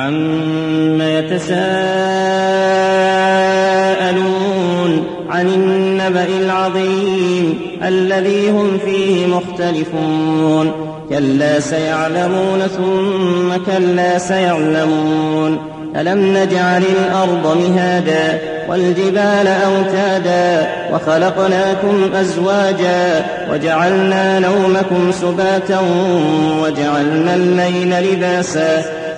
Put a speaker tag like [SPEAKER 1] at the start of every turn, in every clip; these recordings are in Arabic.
[SPEAKER 1] عم يتساءلون عن النبأ العظيم الذي هم فيه مختلفون. كلا سيعلمون ثم كلا سيعلمون. ألم نجعل الأرض مهادا والجبال أوتادا وخلقناكم أزواجا وجعلنا نومكم سباتا وجعلنا الليل لباسا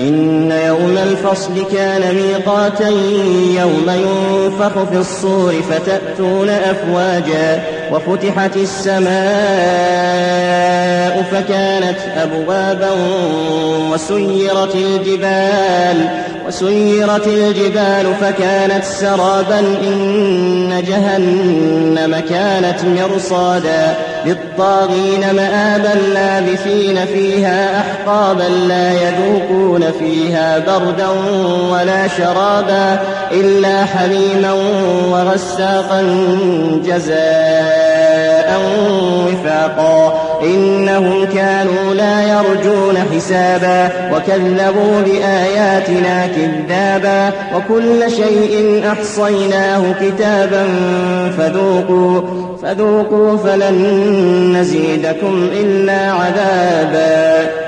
[SPEAKER 1] إن يوم الفصل كان ميقاتا يوم ينفخ في الصور فتأتون أفواجا وفتحت السماء فكانت أبوابا وسيرت الجبال وسيرت الجبال فكانت سرابا إن جهنم كانت مرصادا للطاغين مآبا لابثين فيها أحقابا لا يذوقون فيها بردا ولا شرابا إلا حميما وغساقا جزاء وفاقا إنهم كانوا لا يرجون حسابا وكذبوا بآياتنا كذابا وكل شيء أحصيناه كتابا فذوقوا فذوقوا فلن نزيدكم إلا عذابا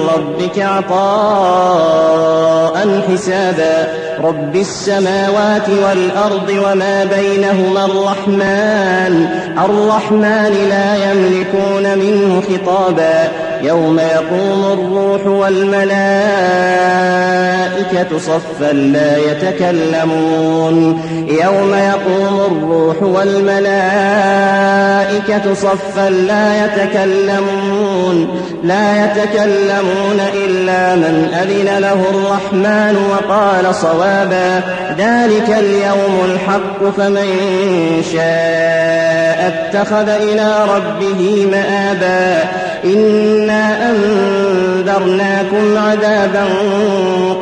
[SPEAKER 1] ربك عطاء حسابا. رب السماوات والأرض وما بينهما الرحمن. الرحمن لا يملكون منه خطابا. يوم يقوم الروح والملائكة. صفا لا يتكلمون. يوم يقوم الروح والملائكة صفا لا يتكلمون. لا يتكلمون إلا من أذن له الرحمن وقال صوابا. ذلك اليوم الحق فمن شاء اتخذ إلى ربه مآبا. إنا أنذرناكم عذابا